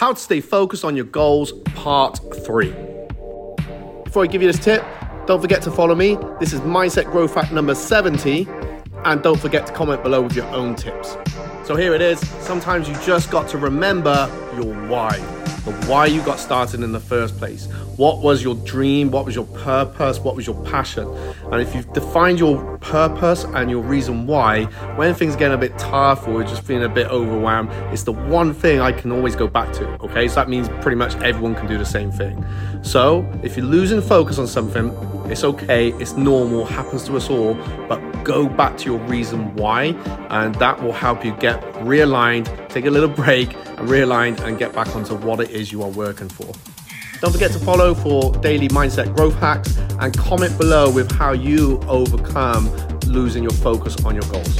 How to Stay Focused on Your Goals, Part 3. Before I give you this tip, don't forget to follow me. This is Mindset Growth Hack number 70. And don't forget to comment below with your own tips. So here it is. Sometimes you just got to remember your why. The why you got started in the first place. What was your dream? What was your purpose? What was your passion? And if you've defined your purpose and your reason why, when things get a bit tough or you're just feeling a bit overwhelmed, it's the one thing I can always go back to. Okay, so that means pretty much everyone can do the same thing. So if you're losing focus on something, it's okay, it's normal, happens to us all, but go back to your reason why, and that will help you get realigned, take a little break, and realign and get back onto what it is you are working for. Don't forget to follow for daily mindset growth hacks and comment below with how you overcome losing your focus on your goals.